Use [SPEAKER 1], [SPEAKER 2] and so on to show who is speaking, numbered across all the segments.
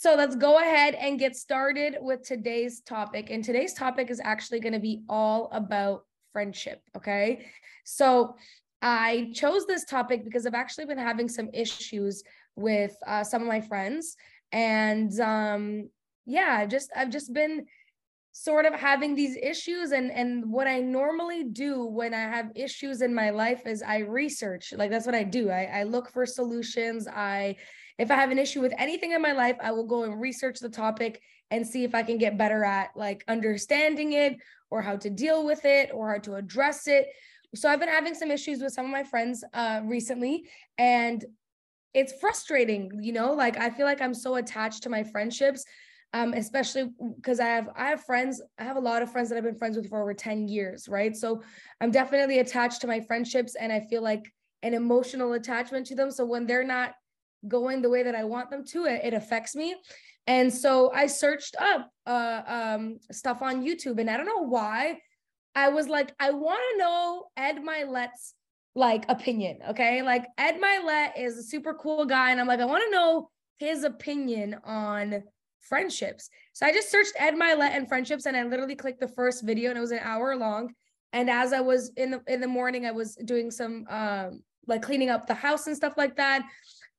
[SPEAKER 1] So let's go ahead and get started with today's topic. And today's topic is actually going to be all about friendship. Okay. So I chose this topic because I've actually been having some issues with uh, some of my friends. And um, yeah, just I've just been sort of having these issues and and what i normally do when i have issues in my life is i research like that's what i do i, I look for solutions i if i have an issue with anything in my life i will go and research the topic and see if i can get better at like understanding it or how to deal with it or how to address it so i've been having some issues with some of my friends uh recently and it's frustrating you know like i feel like i'm so attached to my friendships um, especially because I have I have friends, I have a lot of friends that I've been friends with for over 10 years, right? So I'm definitely attached to my friendships and I feel like an emotional attachment to them. So when they're not going the way that I want them to, it, it affects me. And so I searched up uh, um, stuff on YouTube, and I don't know why. I was like, I want to know Ed Mylett's like opinion. Okay. Like Ed Mylett is a super cool guy. And I'm like, I want to know his opinion on friendships. So I just searched Ed Mylett and friendships and I literally clicked the first video and it was an hour long. And as I was in the in the morning, I was doing some um like cleaning up the house and stuff like that.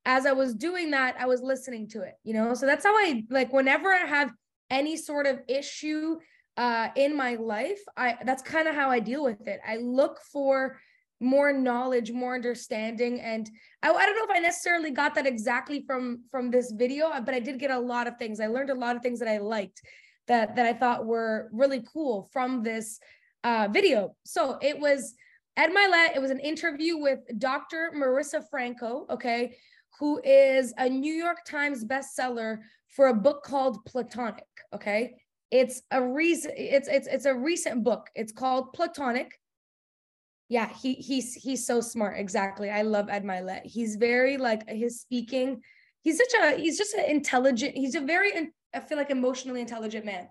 [SPEAKER 1] As I was doing that, I was listening to it, you know. So that's how I like whenever I have any sort of issue uh in my life, I that's kind of how I deal with it. I look for more knowledge more understanding and I, I don't know if i necessarily got that exactly from from this video but i did get a lot of things i learned a lot of things that i liked that that i thought were really cool from this uh, video so it was ed mylett it was an interview with dr marissa franco okay who is a new york times bestseller for a book called platonic okay it's a reason it's it's it's a recent book it's called platonic yeah, he he's he's so smart. Exactly. I love Ed Mylett. He's very like his speaking. He's such a he's just an intelligent. He's a very I feel like emotionally intelligent man.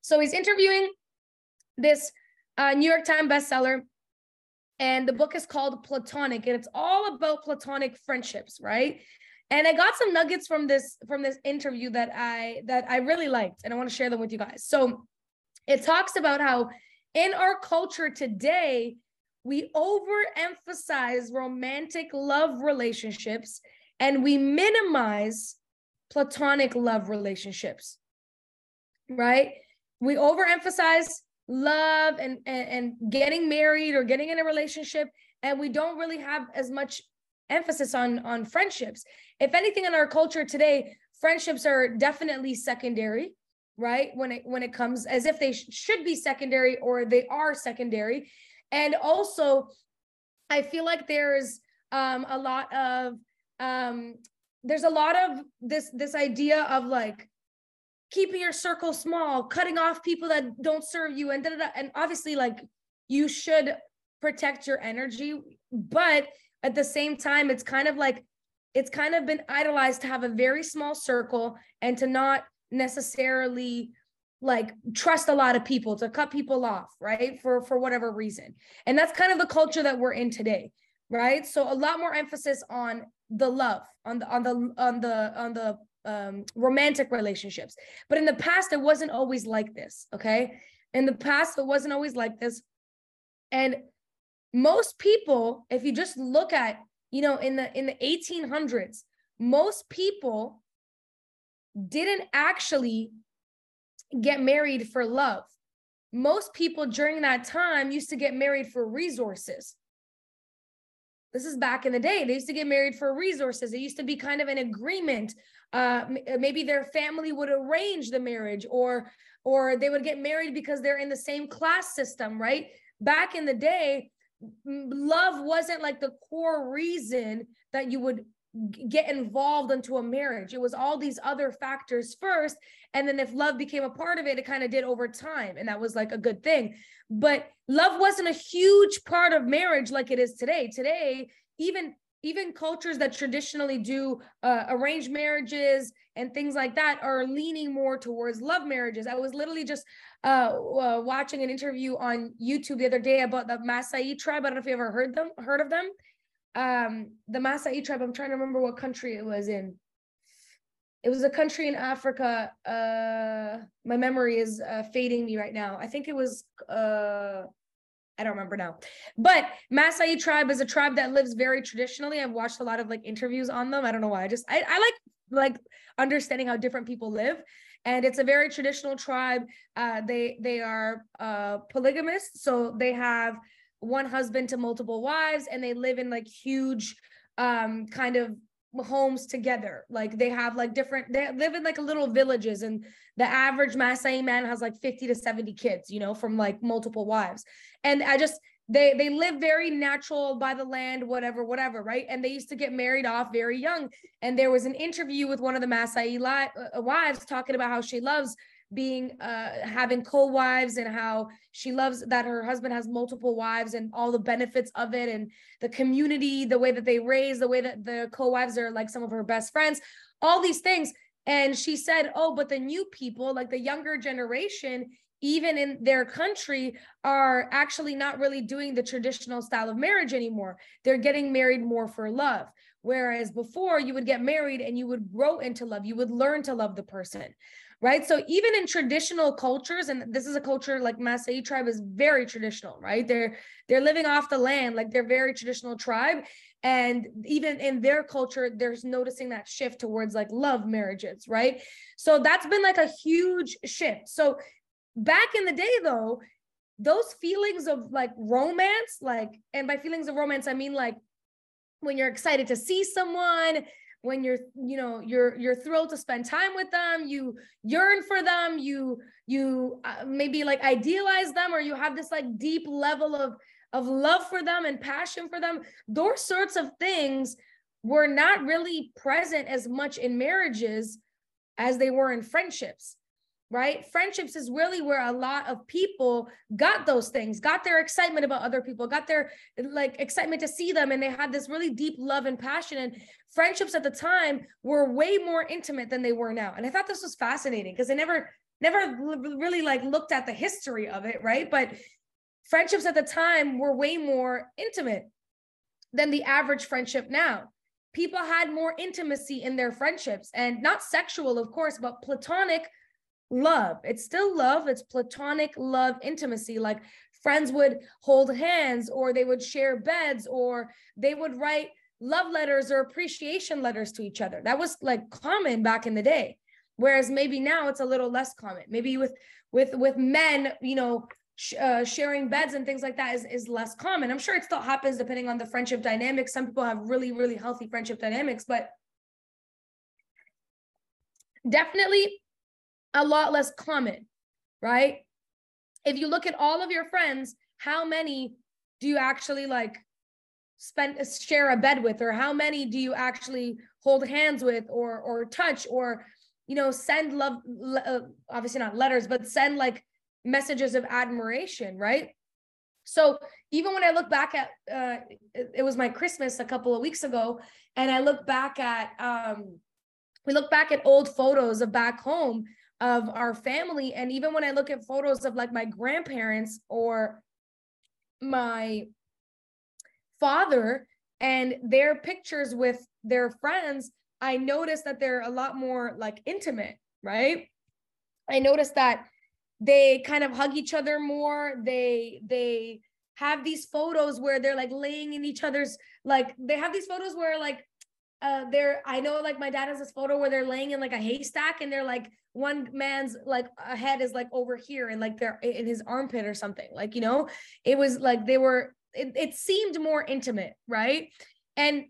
[SPEAKER 1] So he's interviewing this uh, New York Times bestseller, and the book is called Platonic, and it's all about platonic friendships, right? And I got some nuggets from this from this interview that I that I really liked, and I want to share them with you guys. So it talks about how in our culture today, we overemphasize romantic love relationships and we minimize platonic love relationships, right? We overemphasize love and, and, and getting married or getting in a relationship, and we don't really have as much emphasis on, on friendships. If anything, in our culture today, friendships are definitely secondary right when it when it comes as if they sh- should be secondary or they are secondary and also i feel like there's um a lot of um there's a lot of this this idea of like keeping your circle small cutting off people that don't serve you and da, da, da. and obviously like you should protect your energy but at the same time it's kind of like it's kind of been idolized to have a very small circle and to not necessarily like trust a lot of people to cut people off right for for whatever reason and that's kind of the culture that we're in today right so a lot more emphasis on the love on the on the on the on the um, romantic relationships but in the past it wasn't always like this okay in the past it wasn't always like this and most people if you just look at you know in the in the 1800s most people didn't actually get married for love. Most people during that time used to get married for resources. This is back in the day. They used to get married for resources. It used to be kind of an agreement. Uh, maybe their family would arrange the marriage, or or they would get married because they're in the same class system, right? Back in the day, love wasn't like the core reason that you would get involved into a marriage. It was all these other factors first. And then if love became a part of it, it kind of did over time. And that was like a good thing. But love wasn't a huge part of marriage like it is today. Today, even even cultures that traditionally do uh, arranged marriages and things like that are leaning more towards love marriages. I was literally just uh, uh, watching an interview on YouTube the other day about the Maasai tribe. I don't know if you ever heard them, heard of them um, the Masai tribe. I'm trying to remember what country it was in. It was a country in Africa. Uh, my memory is uh, fading me right now. I think it was. I don't remember now. But Masai tribe is a tribe that lives very traditionally. I've watched a lot of like interviews on them. I don't know why. I just I, I like like understanding how different people live and it's a very traditional tribe uh, they they are uh, polygamous so they have one husband to multiple wives and they live in like huge um, kind of homes together. Like they have like different they live in like little villages and the average Maasai man has like 50 to 70 kids you know from like multiple wives. And i just they they live very natural by the land whatever whatever right? And they used to get married off very young. And there was an interview with one of the Masai li- uh, wives talking about how she loves being uh having co-wives and how she loves that her husband has multiple wives and all the benefits of it and the community the way that they raise the way that the co-wives are like some of her best friends all these things and she said oh but the new people like the younger generation even in their country are actually not really doing the traditional style of marriage anymore. They're getting married more for love. Whereas before you would get married and you would grow into love, you would learn to love the person. Right. So even in traditional cultures, and this is a culture like Maasai tribe is very traditional, right? They're they're living off the land, like they're very traditional tribe. And even in their culture, there's noticing that shift towards like love marriages, right? So that's been like a huge shift. So back in the day though those feelings of like romance like and by feelings of romance i mean like when you're excited to see someone when you're you know you're you're thrilled to spend time with them you yearn for them you you uh, maybe like idealize them or you have this like deep level of of love for them and passion for them those sorts of things were not really present as much in marriages as they were in friendships right? Friendships is really where a lot of people got those things, got their excitement about other people, got their like excitement to see them, and they had this really deep love and passion. And friendships at the time were way more intimate than they were now. And I thought this was fascinating because I never, never really like looked at the history of it, right? But friendships at the time were way more intimate than the average friendship now. People had more intimacy in their friendships and not sexual, of course, but platonic love. It's still love. It's platonic love, intimacy. Like friends would hold hands, or they would share beds, or they would write love letters or appreciation letters to each other. That was like common back in the day. Whereas maybe now it's a little less common. Maybe with with with men, you know, sh- uh, sharing beds and things like that is is less common. I'm sure it still happens depending on the friendship dynamics. Some people have really really healthy friendship dynamics, but definitely a lot less common, right? If you look at all of your friends, how many do you actually like spend share a bed with or how many do you actually hold hands with or or touch or you know send love uh, obviously not letters but send like messages of admiration right so even when i look back at uh it, it was my christmas a couple of weeks ago and i look back at um we look back at old photos of back home of our family. And even when I look at photos of like my grandparents or my father and their pictures with their friends, I notice that they're a lot more like intimate, right? I notice that they kind of hug each other more. They they have these photos where they're like laying in each other's like they have these photos where like uh they're I know like my dad has this photo where they're laying in like a haystack and they're like one man's like a head is like over here and like they're in his armpit or something like you know? It was like they were it, it seemed more intimate right? And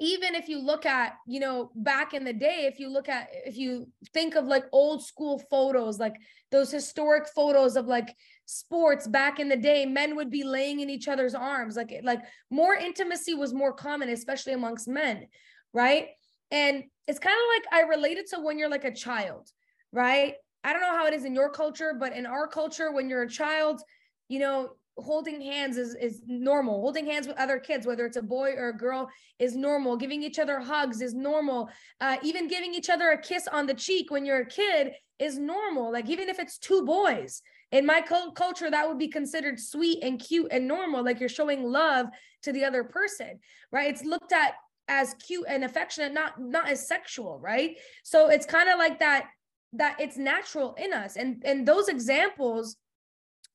[SPEAKER 1] even if you look at you know back in the day if you look at if you think of like old school photos like those historic photos of like sports back in the day men would be laying in each other's arms like like more intimacy was more common especially amongst men right and it's kind of like I related to when you're like a child, right? I don't know how it is in your culture, but in our culture, when you're a child, you know, holding hands is, is normal. Holding hands with other kids, whether it's a boy or a girl, is normal. Giving each other hugs is normal. Uh, even giving each other a kiss on the cheek when you're a kid is normal. Like even if it's two boys, in my culture that would be considered sweet and cute and normal like you're showing love to the other person right it's looked at as cute and affectionate not not as sexual right so it's kind of like that that it's natural in us and and those examples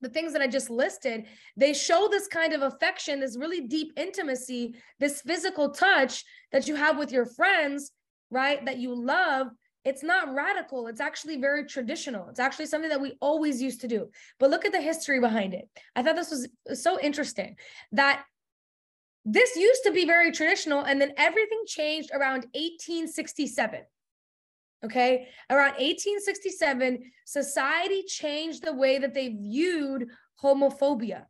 [SPEAKER 1] the things that I just listed, they show this kind of affection, this really deep intimacy, this physical touch that you have with your friends, right? That you love. It's not radical. It's actually very traditional. It's actually something that we always used to do. But look at the history behind it. I thought this was so interesting that this used to be very traditional and then everything changed around 1867 Okay. Around 1867, society changed the way that they viewed homophobia.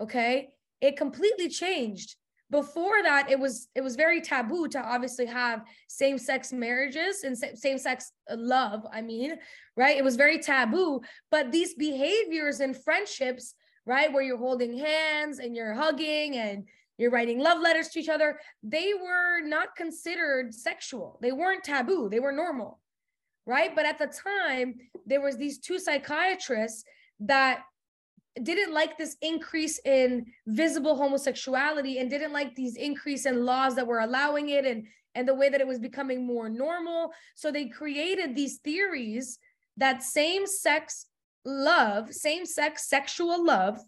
[SPEAKER 1] Okay. It completely changed. Before that, it was it was very taboo to obviously have same-sex marriages and same-sex uh, love. I mean, right? It was very taboo. But these behaviors and friendships, right, where you're holding hands and you're hugging and you're writing love letters to each other. They were not considered sexual. They weren't taboo. They were normal right? But at the time there was these two psychiatrists that didn't like this increase in visible homosexuality and didn't like these increase in laws that were allowing it and and the way that it was becoming more normal. So they created these theories that same sex love same sex sexual love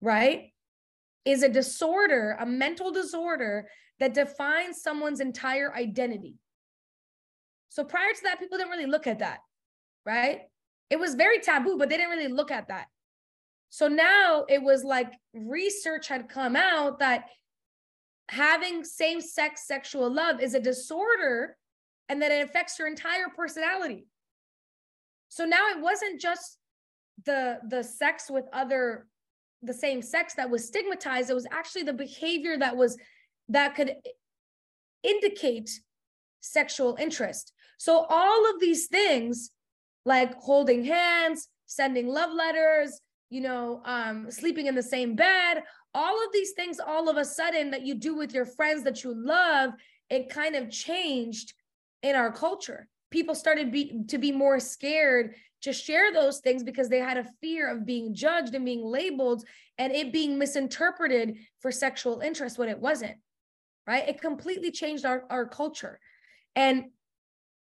[SPEAKER 1] right is a disorder, a mental disorder that defines someone's entire identity. So prior to that, people didn't really look at that, right? It was very taboo, but they didn't really look at that. So now it was like research had come out that having same sex sexual love is a disorder and that it affects your entire personality. So now it wasn't just the the sex with other the same sex that was stigmatized it was actually the behavior that was that could indicate sexual interest. So all of these things like holding hands sending love letters you know um, sleeping in the same bed all of these things all of a sudden that you do with your friends that you love it kind of changed in our culture. People started be, to be more scared to share those things because they had a fear of being judged and being labeled and it being misinterpreted for sexual interest when it wasn't right? It completely changed our, our culture. And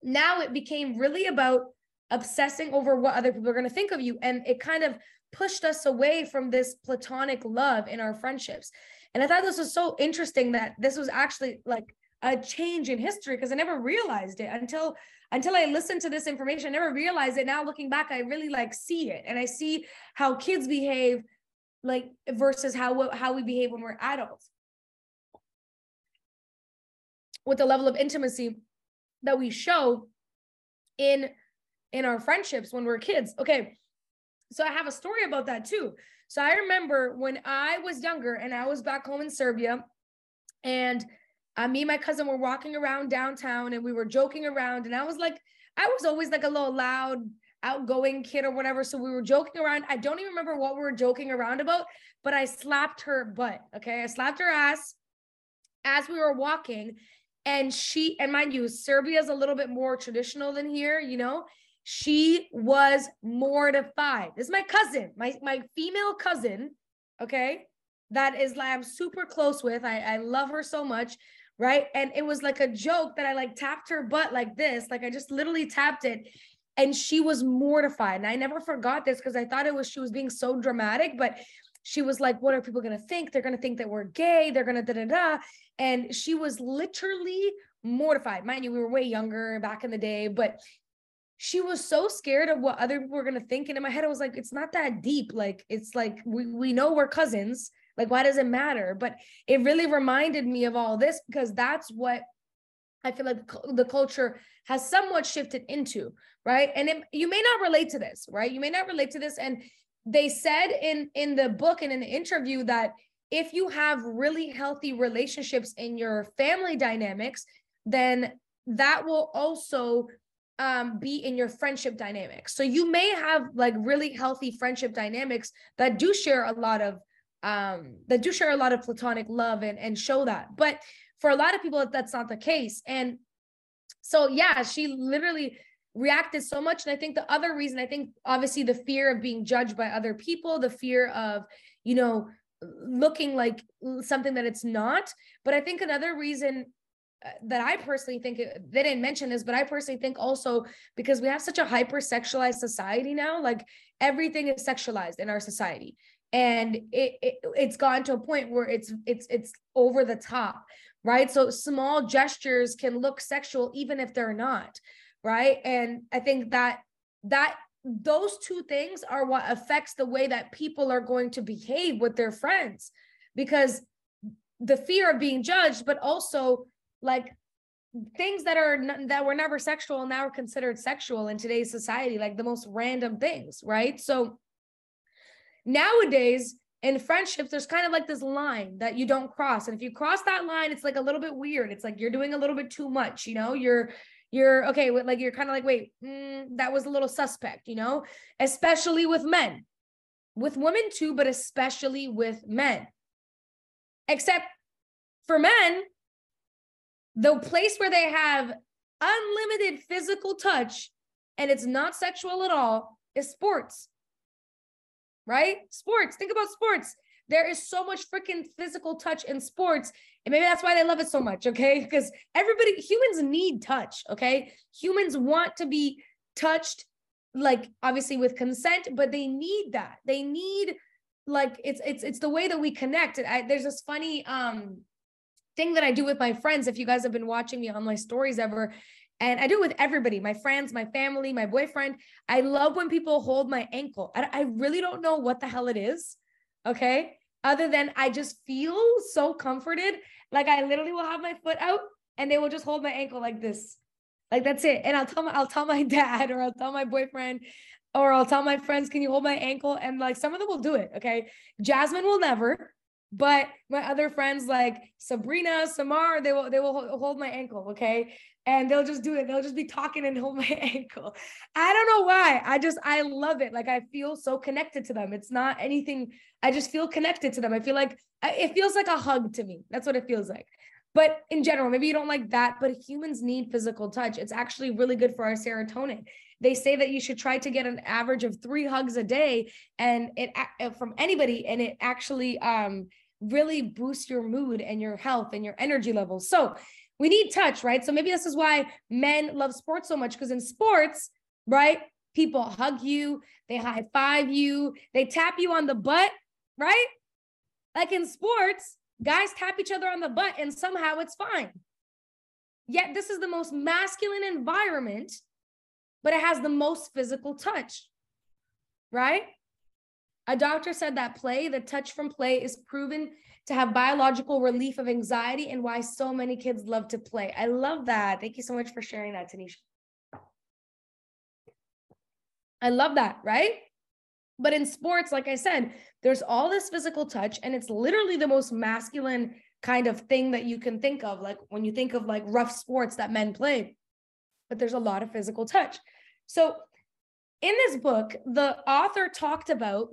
[SPEAKER 1] now it became really about obsessing over what other people are going to think of you. And it kind of pushed us away from this platonic love in our friendships. And i thought this was so interesting that this was actually like a change in history because i never realized it until until I listened to this information, I never realized it. Now looking back, I really like see it. And I see how kids behave like versus how how we behave when we're adults. With the level of intimacy that we show in in our friendships when we're kids. Okay. So I have a story about that too. So I remember when I was younger and I was back home in Serbia and uh, me and my cousin were walking around downtown and we were joking around. And I was like, I was always like a little loud, outgoing kid or whatever. So we were joking around. I don't even remember what we were joking around about, but I slapped her butt. Okay. I slapped her ass as we were walking. And she, and mind you, Serbia is a little bit more traditional than here, you know. She was mortified. This is my cousin, my my female cousin, okay, that is like I'm super close with. I, I love her so much right? And it was like a joke that I like tapped her butt like this, like I just literally tapped it. And she was mortified. And I never forgot this because I thought it was she was being so dramatic, but she was like, What are people gonna think? They're gonna think that we're gay, they're gonna da da da. And she was literally mortified. Mind you, we were way younger back in the day, but she was so scared of what other people were gonna think. And in my head, I was like, it's not that deep. Like, it's like we, we know we're cousins like, why does it matter? But it really reminded me of all this because that's what I feel like the culture has somewhat shifted into, right? And it, you may not relate to this, right? You may not relate to this. And they said in in the book and in the interview that if you have really healthy relationships in your family dynamics, then that will also um, be in your friendship dynamics. So you may have like really healthy friendship dynamics that do share a lot of um, that do share a lot of platonic love and, and show that. But for a lot of people, that's not the case. And so, yeah, she literally reacted so much. And I think the other reason, I think obviously the fear of being judged by other people, the fear of, you know, looking like something that it's not. But I think another reason uh, that I personally think they didn't mention this, but I personally think also because we have such a hypersexualized society now, like everything is sexualized in our society. And it, it it's gone to a point where it's it's it's over the top, right? So small gestures can look sexual even if they're not, right? And I think that that those two things are what affects the way that people are going to behave with their friends because the fear of being judged but also like things that are that were never sexual now are considered sexual in today's society like the most random things right so nowadays in friendships there's kind of like this line that you don't cross and if you cross that line it's like a little bit weird. It's like you're doing a little bit too much you know? You're you're okay with like you're kind of like wait mm, that was a little suspect you know? Especially with men. With women too but especially with men. Except for men the place where they have unlimited physical touch and it's not sexual at all is sports right sports think about sports there is so much freaking physical touch in sports. And maybe that's why they love it so much. Okay. Because everybody, humans need touch. Okay. Humans want to be touched, like obviously with consent, but they need that. They need like it's it's it's the way that we connect. I, there's this funny um thing that I do with my friends. If you guys have been watching me on my stories ever, and I do it with everybody my friends, my family, my boyfriend. I love when people hold my ankle. I, I really don't know what the hell it is. Okay. Other than I just feel so comforted. Like I literally will have my foot out and they will just hold my ankle like this. Like that's it. And I'll tell my I'll tell my dad or I'll tell my boyfriend or I'll tell my friends, can you hold my ankle? And like some of them will do it. Okay. Jasmine will never, but my other friends like Sabrina, Samar, they will they will hold my ankle. Okay and they'll just do it. They'll just be talking and hold my ankle. I don't know why. I just I love it. Like I feel so connected to them. It's not anything. I just feel connected to them. I feel like it feels like a hug to me. That's what it feels like. But in general, maybe you don't like that, but humans need physical touch. It's actually really good for our serotonin. They say that you should try to get an average of 3 hugs a day and it from anybody and it actually um really boosts your mood and your health and your energy levels. So, we need touch, right? So maybe this is why men love sports so much because in sports, right? People hug you, they high five you, they tap you on the butt, right? Like in sports, guys tap each other on the butt and somehow it's fine. Yet this is the most masculine environment, but it has the most physical touch, right? A doctor said that play, the touch from play, is proven to have biological relief of anxiety and why so many kids love to play. I love that. Thank you so much for sharing that, Tanisha. I love that, right? But in sports, like I said, there's all this physical touch, and it's literally the most masculine kind of thing that you can think of. Like when you think of like rough sports that men play, but there's a lot of physical touch. So in this book, the author talked about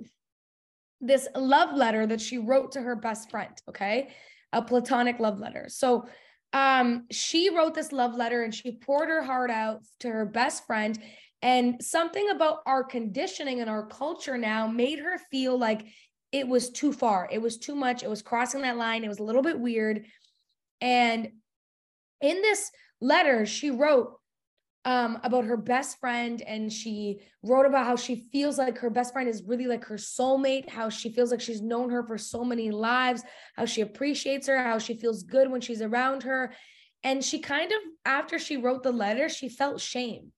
[SPEAKER 1] this love letter that she wrote to her best friend, okay? A platonic love letter. So um she wrote this love letter and she poured her heart out to her best friend and something about our conditioning and our culture now made her feel like it was too far. It was too much. It was crossing that line. It was a little bit weird. And in this letter, she wrote, um, about her best friend and she wrote about how she feels like her best friend is really like her soulmate how she feels like she's known her for so many lives how she appreciates her how she feels good when she's around her. And she kind of after she wrote the letter she felt shame.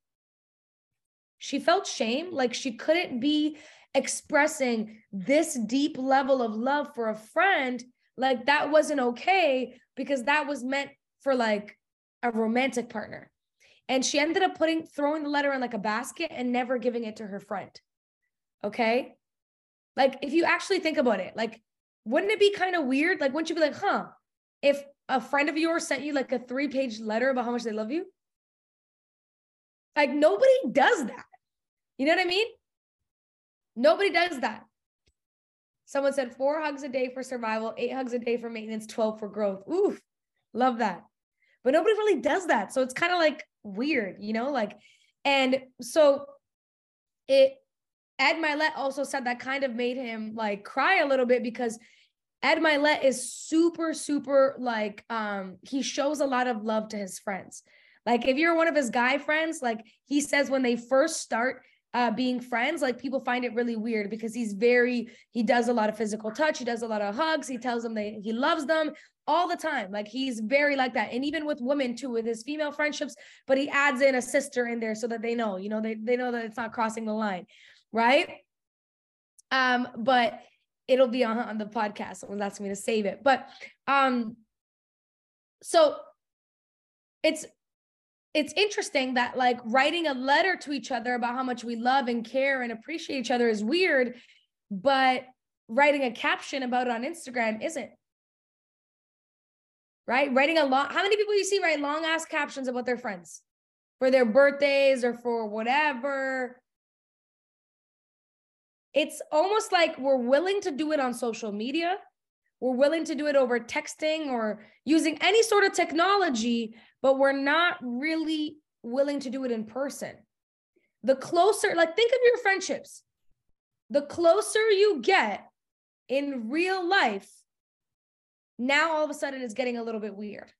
[SPEAKER 1] She felt shame like she couldn't be expressing this deep level of love for a friend like that wasn't okay because that was meant for like a romantic partner and she ended up putting throwing the letter in like a basket and never giving it to her friend. Okay? Like if you actually think about it, like wouldn't it be kind of weird? Like wouldn't you be like, "Huh, if a friend of yours sent you like a 3-page letter about how much they love you?" Like nobody does that. You know what I mean? Nobody does that. Someone said four hugs a day for survival, eight hugs a day for maintenance, 12 for growth. Oof, love that. But nobody really does that. So it's kind of like weird, you know, like, And so it Ed Mylett also said that kind of made him like cry a little bit because Ed Mylett is super, super like um he shows a lot of love to his friends. Like if you're one of his guy friends, like he says when they first start uh, being friends, like people find it really weird because he's very, he does a lot of physical touch. He does a lot of hugs. He tells them they, he loves them all the time. Like he's very like that. And even with women too, with his female friendships, but he adds in a sister in there so that they know, you know, they, they know that it's not crossing the line. Right. Um, but it'll be on, on the podcast. Someone's asking me to save it. But um, so it's it's interesting that like writing a letter to each other about how much we love and care and appreciate each other is weird, but writing a caption about it on Instagram isn't. Right? Writing a long, how many people you see write long ass captions about their friends for their birthdays or for whatever? It's almost like we're willing to do it on social media. We're willing to do it over texting or using any sort of technology, but we're not really willing to do it in person. The closer, like, think of your friendships. The closer you get in real life, now all of a sudden it's getting a little bit weird.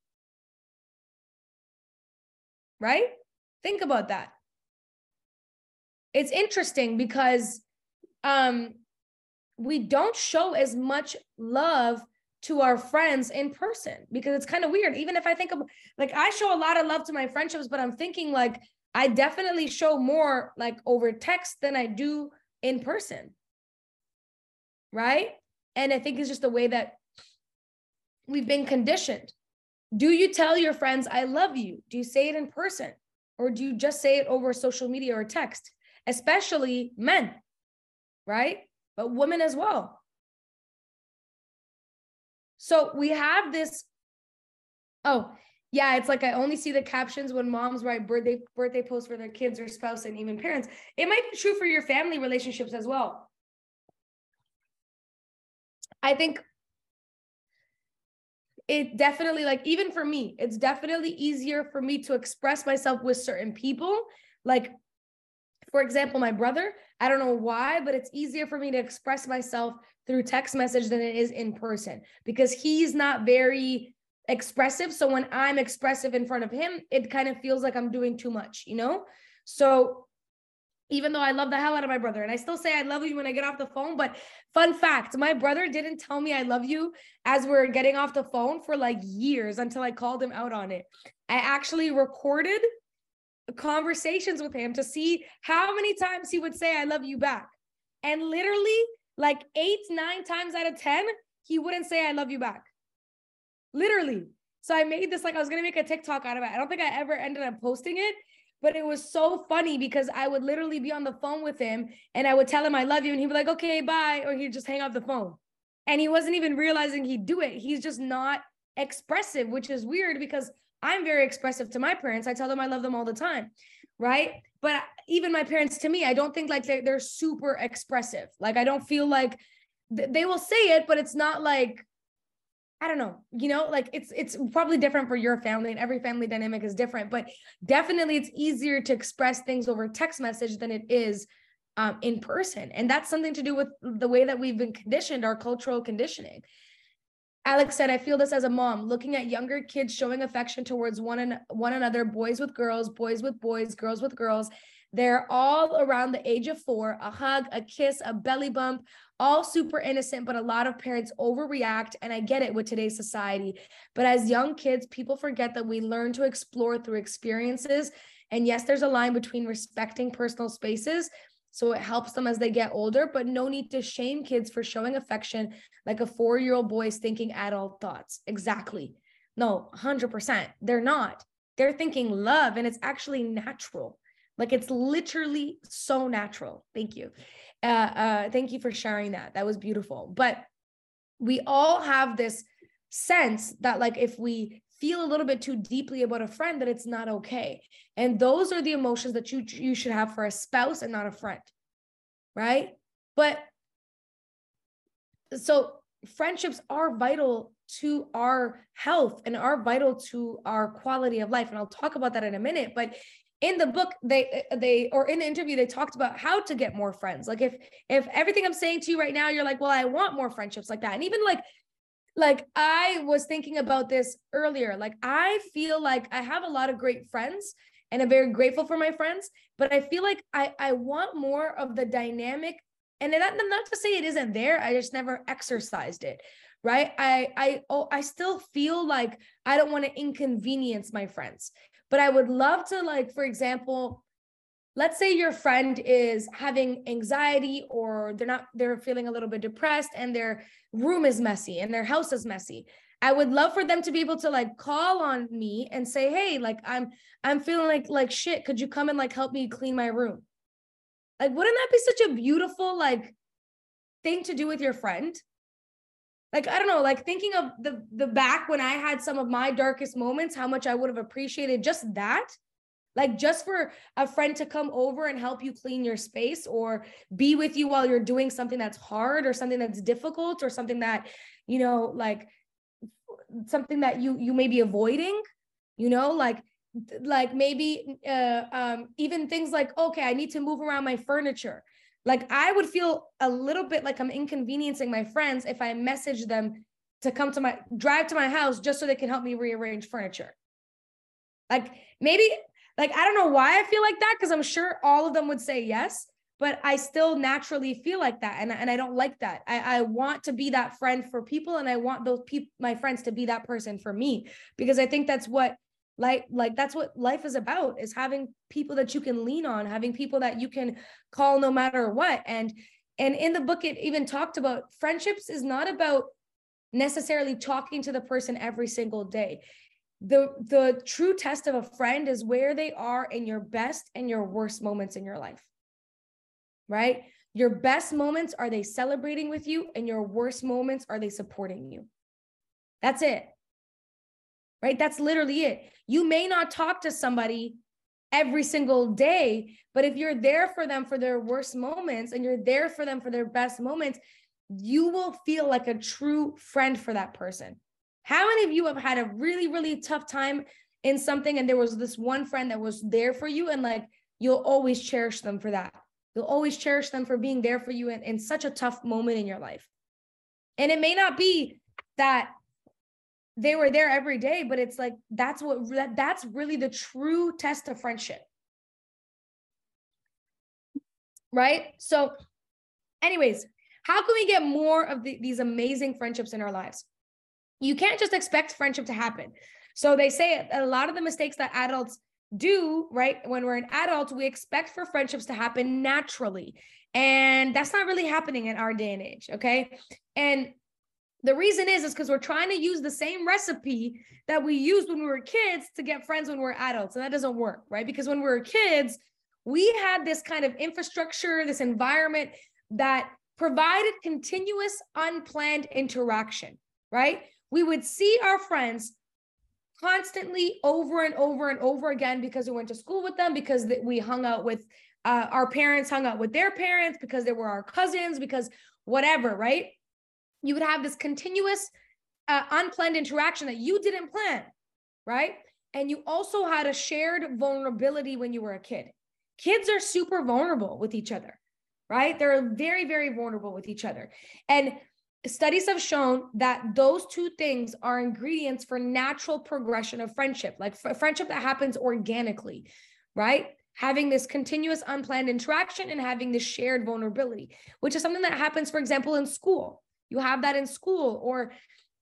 [SPEAKER 1] Right? Think about that. It's interesting because um, we don't show as much love to our friends in person because it's kind of weird. Even if I think of like I show a lot of love to my friendships, but I'm thinking like I definitely show more like over text than I do in person. Right? And I think it's just the way that we've been conditioned. Do you tell your friends, I love you? Do you say it in person? Or do you just say it over social media or text? Especially men, right? But women as well. So we have this. Oh, yeah, it's like I only see the captions when moms write birthday birthday posts for their kids or spouse and even parents. It might be true for your family relationships as well. I think it definitely like even for me, it's definitely easier for me to express myself with certain people. Like for example, my brother, I don't know why, but it's easier for me to express myself through text message than it is in person because he's not very expressive. So when I'm expressive in front of him, it kind of feels like I'm doing too much, you know? So even though I love the hell out of my brother and I still say I love you when I get off the phone, but fun fact, my brother didn't tell me I love you as we are getting off the phone for like years until I called him out on it. I actually recorded conversations with him to see how many times he would say I love you back. And literally like eight, nine times out of 10, he wouldn't say, I love you back. Literally. So I made this like I was going to make a TikTok out of it. I don't think I ever ended up posting it, but it was so funny because I would literally be on the phone with him and I would tell him I love you and he'd be like, okay, bye. Or he'd just hang up the phone. And he wasn't even realizing he'd do it. He's just not expressive, which is weird because I'm very expressive to my parents. I tell them I love them all the time right? But even my parents to me i don't think like they're, they're super expressive. Like i don't feel like th- they will say it but it's not like i don't know you know like it's it's probably different for your family and every family dynamic is different but definitely it's easier to express things over text message than it is um, in person. And that's something to do with the way that we've been conditioned our cultural conditioning Alex said, I feel this as a mom, looking at younger kids showing affection towards one, and one another, boys with girls, boys with boys, girls with girls. They're all around the age of four, a hug, a kiss, a belly bump, all super innocent, but a lot of parents overreact. And I get it with today's society. But as young kids, people forget that we learn to explore through experiences. And yes, there's a line between respecting personal spaces so it helps them as they get older, but no need to shame kids for showing affection like a four year old boy is thinking adult thoughts. Exactly. No, 100%. They're not. They're thinking love, and it's actually natural. Like it's literally so natural. Thank you. Uh, uh, thank you for sharing that. That was beautiful. But we all have this sense that, like, if we feel a little bit too deeply about a friend that it's not okay. And those are the emotions that you you should have for a spouse and not a friend right? But so friendships are vital to our health and are vital to our quality of life. And I'll talk about that in a minute but in the book they they or in the interview they talked about how to get more friends. Like if if everything i'm saying to you right now you're like well i want more friendships like that. And even like like i was thinking about this earlier like i feel like i have a lot of great friends and i'm very grateful for my friends but i feel like i i want more of the dynamic and not, not to say it isn't there i just never exercised it right? I i oh i still feel like i don't want to inconvenience my friends but I would love to, like, for example, let's say your friend is having anxiety or they're not, they're feeling a little bit depressed and their room is messy and their house is messy. I would love for them to be able to like call on me and say, "Hey, like I'm I'm feeling like like shit. Could you come and like help me clean my room?" Like wouldn't that be such a beautiful like thing to do with your friend? like i don't know like thinking of the the back when i had some of my darkest moments how much i would have appreciated just that like just for a friend to come over and help you clean your space or be with you while you're doing something that's hard or something that's difficult or something that you know like something that you you may be avoiding you know like like maybe uh, um, even things like okay i need to move around my furniture like I would feel a little bit like I'm inconveniencing my friends if I message them to come to my drive to my house just so they can help me rearrange furniture. Like maybe like I don't know why I feel like that because I'm sure all of them would say yes, but I still naturally feel like that and, and I don't like that. I, I want to be that friend for people and I want those people my friends to be that person for me because I think that's what like like that's what life is about is having people that you can lean on having people that you can call no matter what and and in the book it even talked about friendships is not about necessarily talking to the person every single day the the true test of a friend is where they are in your best and your worst moments in your life right your best moments are they celebrating with you and your worst moments are they supporting you that's it right? That's literally it. You may not talk to somebody every single day, but if you're there for them for their worst moments and you're there for them for their best moments, you will feel like a true friend for that person. How many of you have had a really, really tough time in something and there was this one friend that was there for you and like you'll always cherish them for that? You'll always cherish them for being there for you in, in such a tough moment in your life. And it may not be that they were there every day but it's like that's what that, that's really the true test of friendship right so anyways how can we get more of the, these amazing friendships in our lives you can't just expect friendship to happen. So they say a lot of the mistakes that adults do right when we're an adult we expect for friendships to happen naturally. And that's not really happening in our day and age okay? And the reason is is because we're trying to use the same recipe that we used when we were kids to get friends when we're adults and that doesn't work right? Because when we were kids we had this kind of infrastructure this environment that provided continuous unplanned interaction right we would see our friends constantly over and over and over again because we went to school with them because we hung out with uh, our parents hung out with their parents because they were our cousins because whatever right you would have this continuous uh, unplanned interaction that you didn't plan, right? And you also had a shared vulnerability when you were a kid. Kids are super vulnerable with each other, right? They're very, very vulnerable with each other. And studies have shown that those two things are ingredients for natural progression of friendship, like friendship that happens organically, right? Having this continuous unplanned interaction and having this shared vulnerability, which is something that happens, for example, in school you have that in school or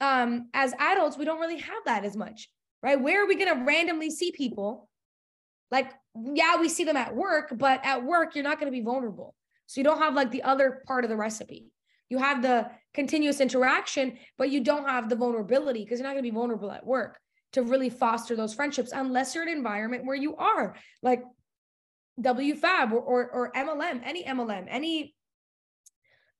[SPEAKER 1] um, as adults, we don't really have that as much, right? Where are we going to randomly see people? Like, yeah, we see them at work, but at work, you're not going to be vulnerable. So you don't have like the other part of the recipe. You have the continuous interaction, but you don't have the vulnerability because you're not going to be vulnerable at work to really foster those friendships unless you're in an environment where you are like WFAB or, or, or MLM, any MLM, any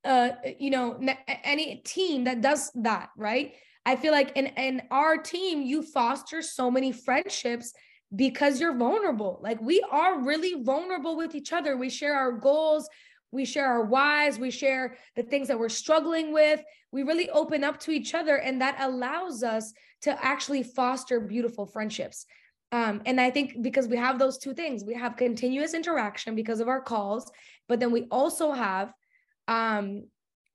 [SPEAKER 1] uh, you know, any team that does that, right? I feel like in, in our team, you foster so many friendships because you're vulnerable. Like we are really vulnerable with each other. We share our goals, we share our whys, we share the things that we're struggling with. We really open up to each other, and that allows us to actually foster beautiful friendships. Um, and I think because we have those two things, we have continuous interaction because of our calls, but then we also have um,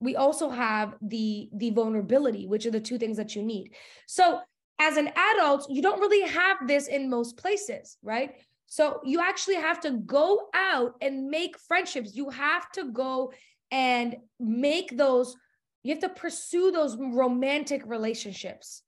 [SPEAKER 1] we also have the the vulnerability, which are the two things that you need. So as an adult, you don't really have this in most places, right? So you actually have to go out and make friendships. You have to go and make those, you have to pursue those romantic relationships,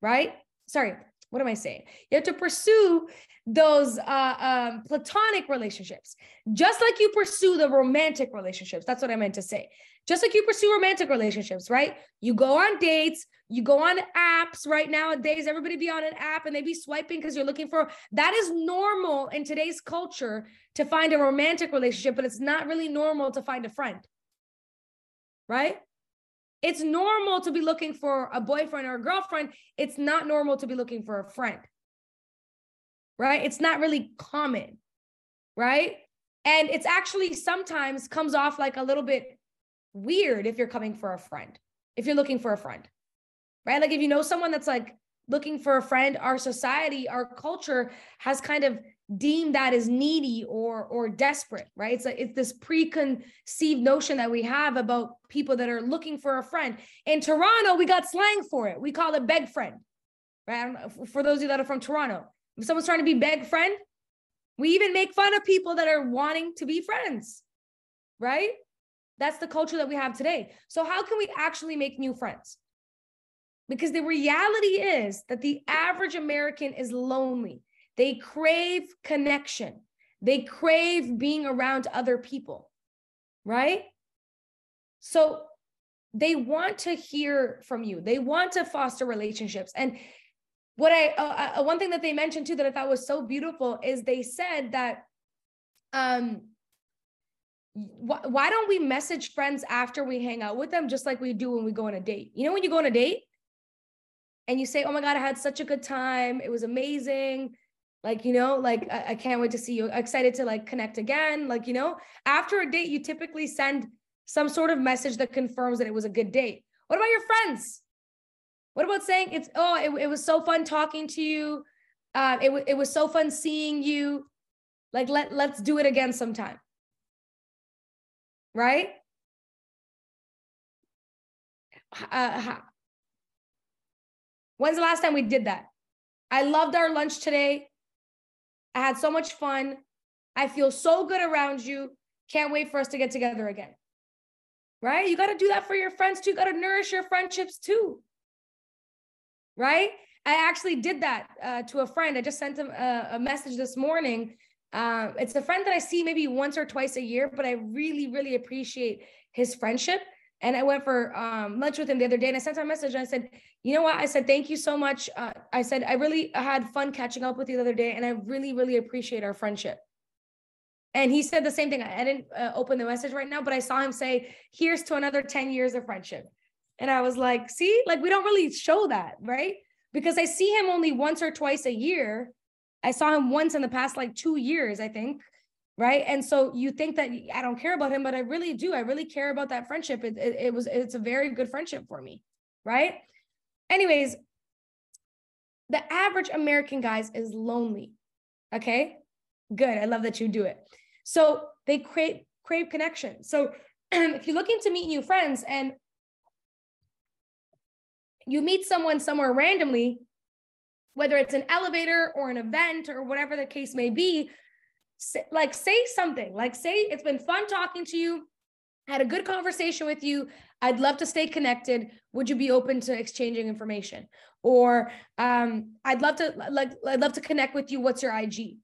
[SPEAKER 1] right? Sorry, what am I saying? You have to pursue those uh, um, platonic relationships, just like you pursue the romantic relationships. That's what I meant to say. Just like you pursue romantic relationships, right? You go on dates, you go on apps right nowadays. Everybody be on an app and they be swiping because you're looking for that is normal in today's culture to find a romantic relationship, but it's not really normal to find a friend, right? It's normal to be looking for a boyfriend or a girlfriend. It's not normal to be looking for a friend. Right? It's not really common. Right? And it's actually sometimes comes off like a little bit weird if you're coming for a friend, if you're looking for a friend. Right? Like if you know someone that's like looking for a friend, our society, our culture has kind of deem that as needy or or desperate right? It's like it's this preconceived notion that we have about people that are looking for a friend. In toronto we got slang for it. We call it beg friend right? For those of you that are from toronto if someone's trying to be beg friend we even make fun of people that are wanting to be friends right? That's the culture that we have today. So how can we actually make new friends? Because the reality is that the average american is lonely they crave connection. They crave being around other people, right? So they want to hear from you. They want to foster relationships. And what I, uh, uh, one thing that they mentioned too that I thought was so beautiful is they said that, um, wh- why don't we message friends after we hang out with them, just like we do when we go on a date? You know, when you go on a date and you say, Oh my God, I had such a good time. It was amazing like you know like I, I, can't wait to see you excited to like connect again like you know? After a date you typically send some sort of message that confirms that it was a good date. What about your friends? What about saying it's oh it, it was so fun talking to you. Uh, it, it was so fun seeing you. Like let, let's do it again sometime. Right? Uh, when's the last time we did that? I loved our lunch today I had so much fun. I feel so good around you. Can't wait for us to get together again. Right? You got to do that for your friends too. You got to nourish your friendships too. Right? I actually did that uh, to a friend. I just sent him a, a message this morning. Uh, it's a friend that I see maybe once or twice a year, but I really, really appreciate his friendship. And I went for um, lunch with him the other day and I sent him a message and I said, you know what? I said, thank you so much. Uh, I said, I really had fun catching up with you the other day and I really, really appreciate our friendship. And he said the same thing. I didn't uh, open the message right now, but I saw him say, here's to another 10 years of friendship. And I was like, see, like we don't really show that, right? Because I see him only once or twice a year. I saw him once in the past like two years, I think right? And so you think that i don't care about him but i really do. I really care about that friendship. It, it, it was it's a very good friendship for me. Right? Anyways the average american guys is lonely. Okay? Good. I love that you do it. So they crave crave connection. So if you're looking to meet new friends and you meet someone somewhere randomly whether it's an elevator or an event or whatever the case may be say, like say something like say it's been fun talking to you had a good conversation with you i'd love to stay connected would you be open to exchanging information? Or um, i'd love to like i'd love to connect with you what's your ig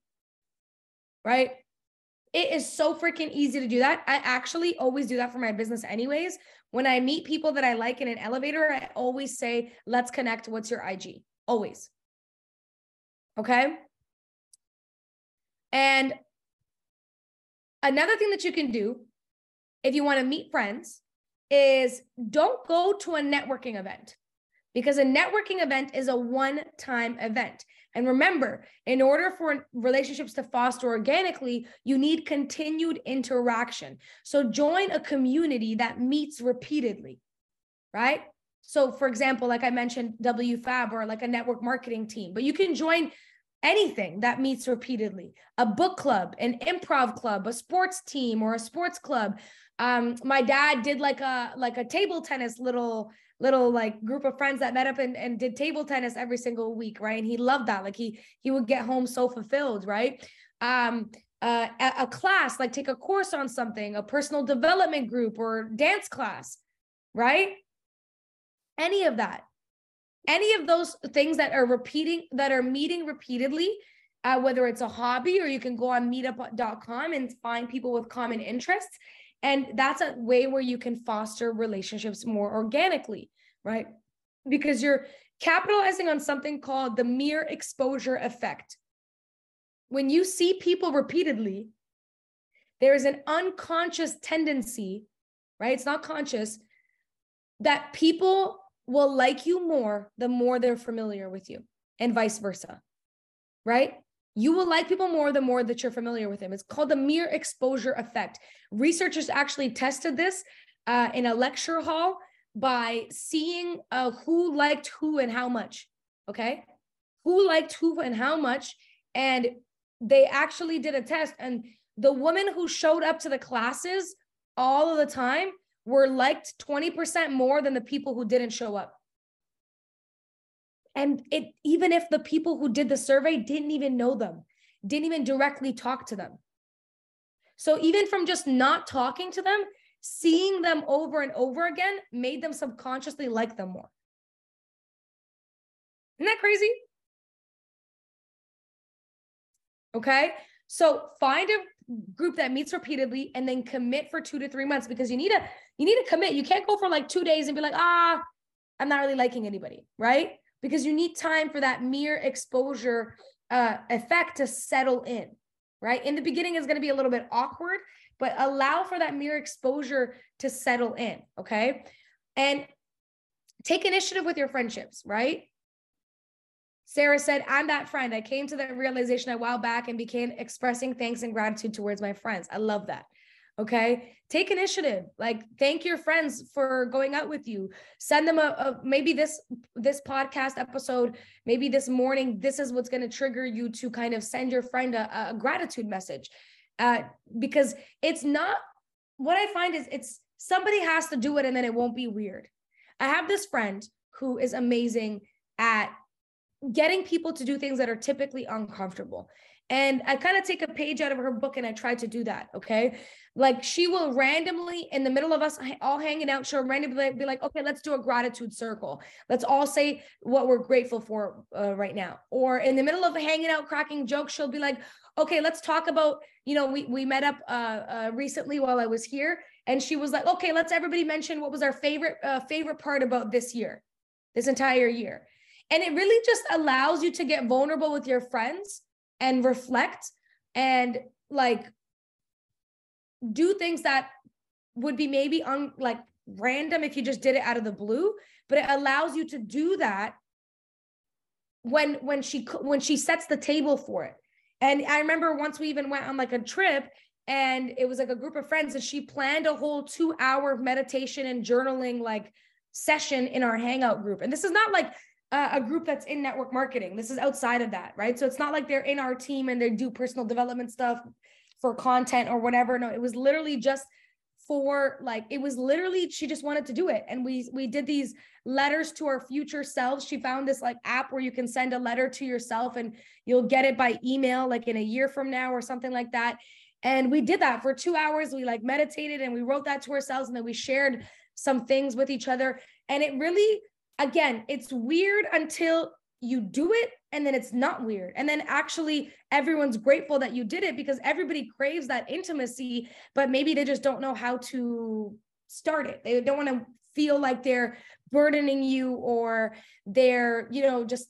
[SPEAKER 1] right? It is so freaking easy to do that. I actually always do that for my business anyways. When i meet people that i like in an elevator i always say let's connect what's your ig always. Okay and another thing that you can do if you want to meet friends is don't go to a networking event because a networking event is a one time event. And remember, in order for relationships to foster organically, you need continued interaction. So join a community that meets repeatedly, right? So, for example, like I mentioned, WFAB or like a network marketing team, but you can join anything that meets repeatedly a book club an improv club a sports team or a sports club. Um my dad did like a like a table tennis little little like group of friends that met up and, and did table tennis every single week right? And he loved that. Like he he would get home so fulfilled right? Um uh, a, a class like take a course on something a personal development group or dance class right? Any of that any of those things that are repeating that are meeting repeatedly uh, whether it's a hobby or you can go on meetup.com and find people with common interests. And that's a way where you can foster relationships more organically right? Because you're capitalizing on something called the mere exposure effect. When you see people repeatedly there is an unconscious tendency right? It's not conscious that people will like you more the more they're familiar with you and vice versa right? You will like people more the more that you're familiar with them. It's called the mere exposure effect. Researchers actually tested this uh, in a lecture hall by seeing uh, who liked who and how much okay? Who liked who and how much and they actually did a test and the woman who showed up to the classes all of the time were liked 20% more than the people who didn't show up. And it even if the people who did the survey didn't even know them, didn't even directly talk to them. So even from just not talking to them, seeing them over and over again made them subconsciously like them more. Isn't that crazy? Okay. So find a group that meets repeatedly and then commit for two to three months because you need to you need to commit. You can't go for like two days and be like, ah, I'm not really liking anybody, right? Because you need time for that mere exposure uh, effect to settle in, right? In the beginning is going to be a little bit awkward, but allow for that mere exposure to settle in, okay? And take initiative with your friendships, right? Sarah said, I'm that friend. I came to that realization a while back and began expressing thanks and gratitude towards my friends. I love that. Okay. Take initiative. Like thank your friends for going out with you. Send them a, a maybe this this podcast episode, maybe this morning, this is what's going to trigger you to kind of send your friend a, a gratitude message. Uh, because it's not what I find is it's somebody has to do it and then it won't be weird. I have this friend who is amazing at getting people to do things that are typically uncomfortable. And I kind of take a page out of her book and I try to do that. Okay. Like she will randomly, in the middle of us all hanging out, she'll randomly be like, okay, let's do a gratitude circle. Let's all say what we're grateful for uh, right now. Or in the middle of hanging out, cracking jokes, she'll be like, okay, let's talk about, you know, we, we met up uh, uh, recently while I was here. And she was like, okay, let's everybody mention what was our favorite, uh, favorite part about this year, this entire year. And it really just allows you to get vulnerable with your friends and reflect and like do things that would be maybe on like random if you just did it out of the blue, but it allows you to do that when when she when she sets the table for it. And I remember once we even went on like a trip and it was like a group of friends and she planned a whole 2 hour meditation and journaling like session in our hangout group. And this is not like a group that's in network marketing. This is outside of that, right? So it's not like they're in our team and they do personal development stuff for content or whatever. No, it was literally just for like it was literally she just wanted to do it and we we did these letters to our future selves she found this like app where you can send a letter to yourself and you'll get it by email like in a year from now or something like that and we did that for 2 hours we like meditated and we wrote that to ourselves and then we shared some things with each other and it really again, it's weird until you do it and then it's not weird. And then actually everyone's grateful that you did it because everybody craves that intimacy, but maybe they just don't know how to start it. They don't want to feel like they're burdening you or they're, you know, just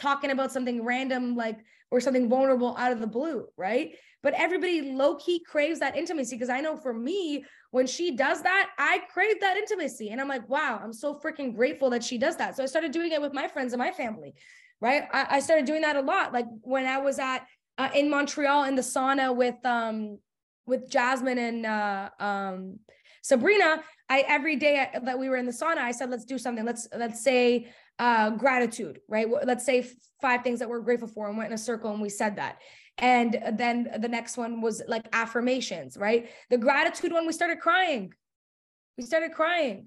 [SPEAKER 1] talking about something random like or something vulnerable out of the blue, right? But everybody low key craves that intimacy because I know for me, when she does that, I crave that intimacy. And I'm like, wow, I'm so freaking grateful that she does that. So I started doing it with my friends and my family, right? I, I started doing that a lot. Like when I was at uh, in Montreal in the sauna with um with Jasmine and uh, um Sabrina, I every day that we were in the sauna, I said, let's do something. Let's let's say uh, gratitude, right? Let's say five things that we're grateful for and went in a circle and we said that. And then the next one was like affirmations, right? The gratitude one, we started crying. We started crying,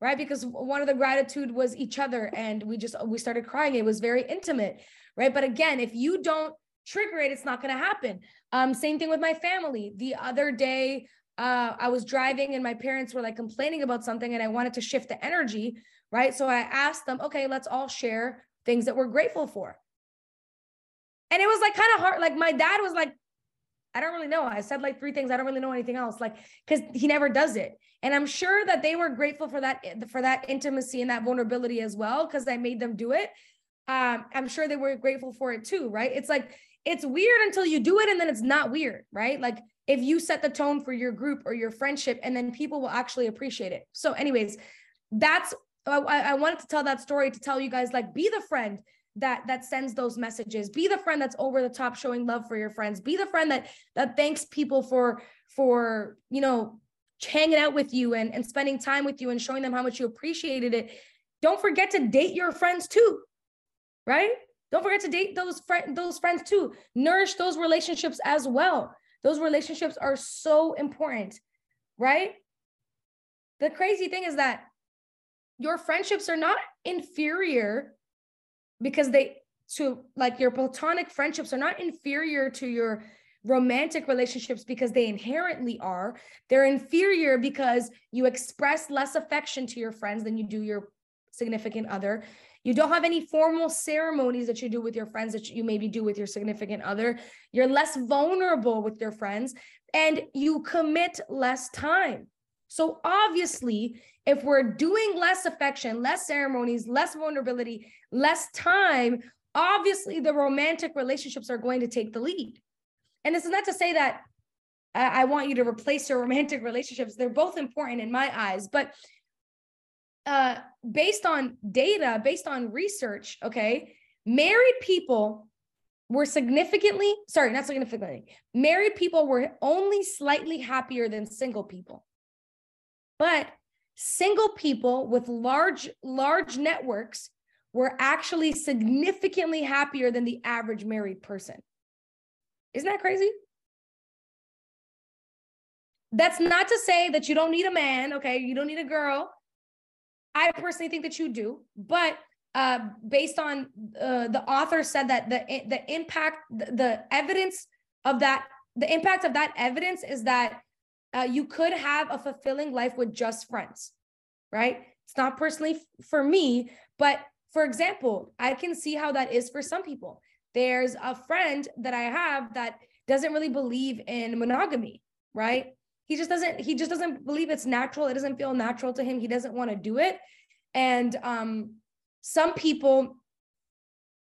[SPEAKER 1] right? Because one of the gratitude was each other and we just, we started crying. It was very intimate, right? But again, if you don't trigger it, it's not going to happen. Um, same thing with my family. The other day, uh, I was driving and my parents were like complaining about something and I wanted to shift the energy, right? So I asked them, okay, let's all share things that we're grateful for. And it was like kind of hard. Like my dad was like, I don't really know. I said like three things. I don't really know anything else. Like, because he never does it. And I'm sure that they were grateful for that for that intimacy and that vulnerability as well, because I made them do it. Um, I'm sure they were grateful for it too, right? It's like it's weird until you do it, and then it's not weird, right? Like if you set the tone for your group or your friendship, and then people will actually appreciate it. So, anyways, that's I, I wanted to tell that story to tell you guys like be the friend that that sends those messages. Be the friend that's over the top showing love for your friends. Be the friend that that thanks people for for you know hanging out with you and, and spending time with you and showing them how much you appreciated it. Don't forget to date your friends too right? Don't forget to date those friends those friends too. Nourish those relationships as well. Those relationships are so important right? The crazy thing is that your friendships are not inferior because they to like your platonic friendships are not inferior to your romantic relationships because they inherently are. They're inferior because you express less affection to your friends than you do your significant other. You don't have any formal ceremonies that you do with your friends that you maybe do with your significant other. You're less vulnerable with your friends and you commit less time so obviously if we're doing less affection, less ceremonies, less vulnerability, less time, obviously the romantic relationships are going to take the lead. And this is not to say that I want you to replace your romantic relationships. They're both important in my eyes, but uh, based on data, based on research, okay, married people were significantly, sorry, not significantly, married people were only slightly happier than single people. But single people with large large networks were actually significantly happier than the average married person. Isn't that crazy? That's not to say that you don't need a man okay? You don't need a girl. I personally think that you do but uh, based on uh, the author said that the the impact the, the evidence of that the impact of that evidence is that uh, you could have a fulfilling life with just friends, right? It's not personally f- for me, but for example, I can see how that is for some people. There's a friend that I have that doesn't really believe in monogamy, right? He just doesn't he just doesn't believe it's natural. It doesn't feel natural to him. He doesn't want to do it. And um some people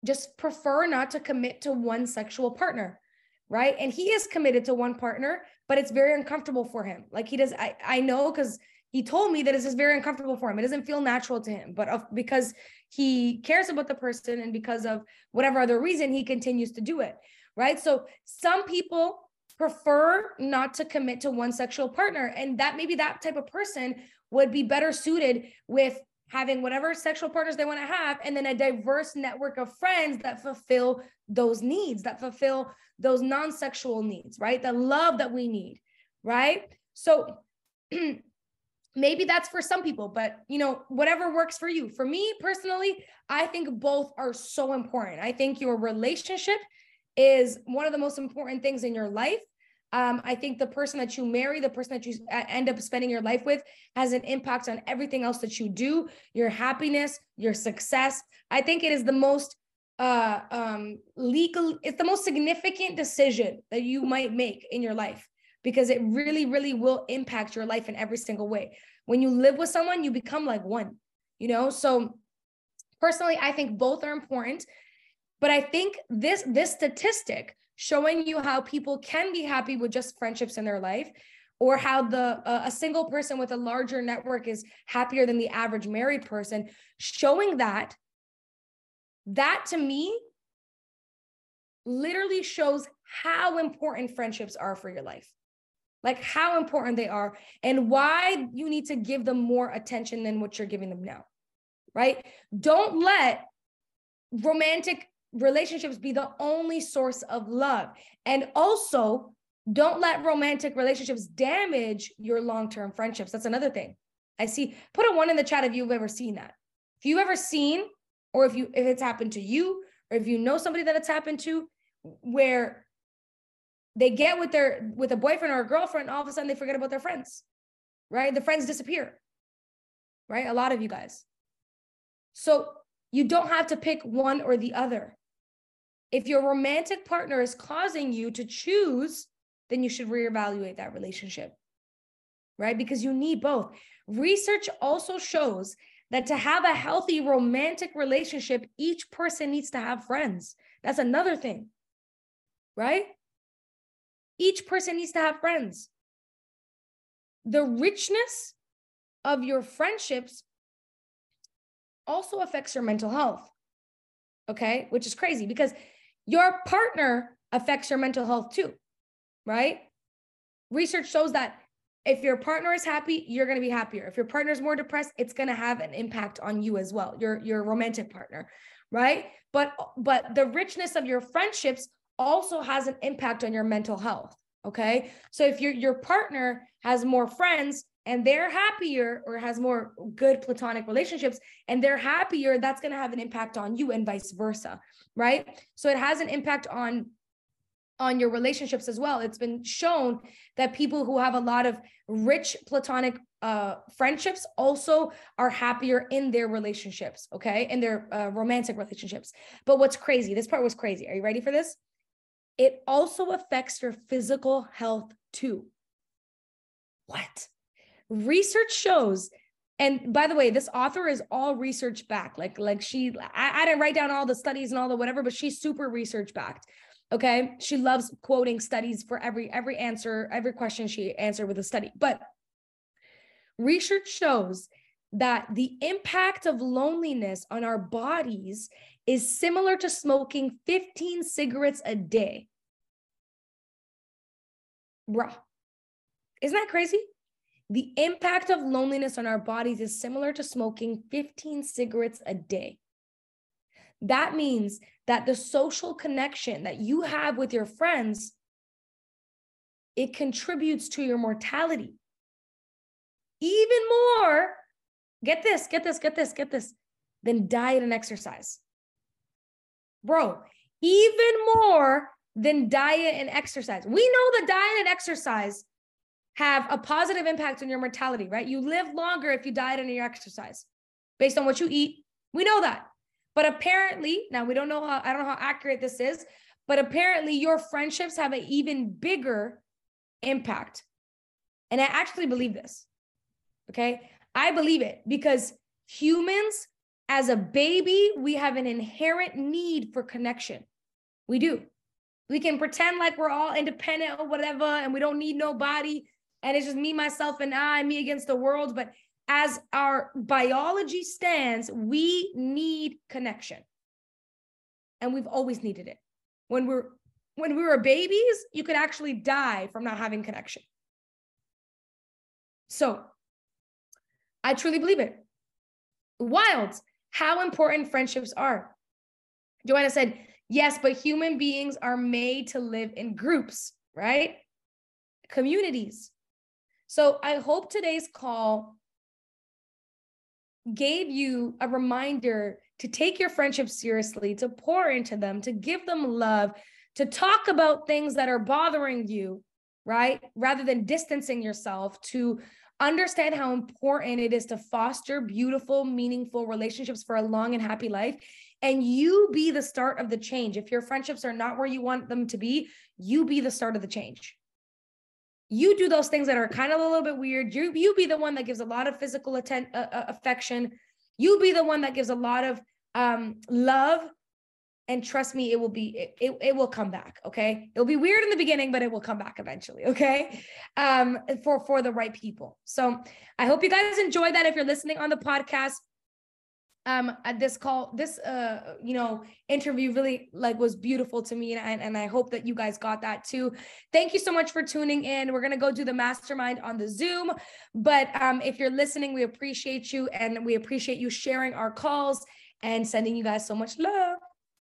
[SPEAKER 1] just prefer not to commit to one sexual partner right and he is committed to one partner but it's very uncomfortable for him. Like he does i, I know because he told me that it's just very uncomfortable for him. It doesn't feel natural to him but of, because he cares about the person and because of whatever other reason he continues to do it right? So some people prefer not to commit to one sexual partner and that maybe that type of person would be better suited with having whatever sexual partners they want to have, and then a diverse network of friends that fulfill those needs, that fulfill those non sexual needs, right? The love that we need, right? So, maybe that's for some people but you know whatever works for you for me personally i think both are so important i think your relationship is one of the most important things in your life um, I think the person that you marry, the person that you end up spending your life with, has an impact on everything else that you do, your happiness, your success. I think it is the most uh, um, legal, it's the most significant decision that you might make in your life because it really, really will impact your life in every single way. When you live with someone, you become like one, you know? So personally, I think both are important. But I think this this statistic showing you how people can be happy with just friendships in their life or how the uh, a single person with a larger network is happier than the average married person showing that that to me literally shows how important friendships are for your life like how important they are and why you need to give them more attention than what you're giving them now right? Don't let romantic relationships be the only source of love. And also, don't let romantic relationships damage your long-term friendships. That's another thing. I see. Put a one in the chat if you've ever seen that. If you've ever seen, or if you if it's happened to you, or if you know somebody that it's happened to, where they get with their with a boyfriend or a girlfriend, all of a sudden they forget about their friends, right? The friends disappear, right? A lot of you guys. So you don't have to pick one or the other. If your romantic partner is causing you to choose, then you should reevaluate that relationship, right? Because you need both. Research also shows that to have a healthy romantic relationship, each person needs to have friends. That's another thing, right? Each person needs to have friends. The richness of your friendships also affects your mental health. Okay, which is crazy because your partner affects your mental health too, right? Research shows that if your partner is happy, you're going to be happier. If your partner is more depressed, it's going to have an impact on you as well, your your romantic partner, right? But but the richness of your friendships also has an impact on your mental health. Okay. So if your your partner has more friends and they're happier or has more good platonic relationships and they're happier, that's going to have an impact on you and vice versa. Right. So it has an impact on on your relationships as well. It's been shown that people who have a lot of rich platonic uh, friendships also are happier in their relationships, okay, in their uh, romantic relationships. But what's crazy? This part was crazy. Are you ready for this? it also affects your physical health too. What? Research shows, and by the way, this author is all research backed. Like, like she, I, I didn't write down all the studies and all the whatever, but she's super research backed. Okay. She loves quoting studies for every every answer, every question she answered with a study. But research shows that the impact of loneliness on our bodies is similar to smoking 15 cigarettes a day. Bruh. Isn't that crazy? The impact of loneliness on our bodies is similar to smoking 15 cigarettes a day. That means that the social connection that you have with your friends it contributes to your mortality. Even more, get this, get this, get this, get this, than diet and exercise bro, even more than diet and exercise. We know that diet and exercise have a positive impact on your mortality, right? You live longer if you diet and you exercise based on what you eat. We know that. But apparently, now we don't know how, I don't know how accurate this is, but apparently your friendships have an even bigger impact. And I actually believe this. Okay. I believe it because humans as a baby, we have an inherent need for connection. We do. We can pretend like we're all independent or whatever, and we don't need nobody. And it's just me, myself, and I, me against the world. But as our biology stands, we need connection. And we've always needed it. When we're when we were babies, you could actually die from not having connection. So I truly believe it. Wild how important friendships are. Joanna said, yes, but human beings are made to live in groups, right? Communities. So I hope today's call gave you a reminder to take your friendships seriously, to pour into them, to give them love, to talk about things that are bothering you, right? Rather than distancing yourself, to understand how important it is to foster beautiful, meaningful relationships for a long and happy life. And you be the start of the change. If your friendships are not where you want them to be, you be the start of the change. You do those things that are kind of a little bit weird. You, you be the one that gives a lot of physical atten- uh, uh affection. You be the one that gives a lot of um, love. And trust me it will be it, it, it, will come back okay? It'll be weird in the beginning but it will come back eventually okay? Um for for the right people. So i hope you guys enjoy that if you're listening on the podcast um at this call this uh you know interview really like was beautiful to me and, and i hope that you guys got that too. Thank you so much for tuning in. We're going to go do the mastermind on the zoom but um if you're listening we appreciate you and we appreciate you sharing our calls and sending you guys so much love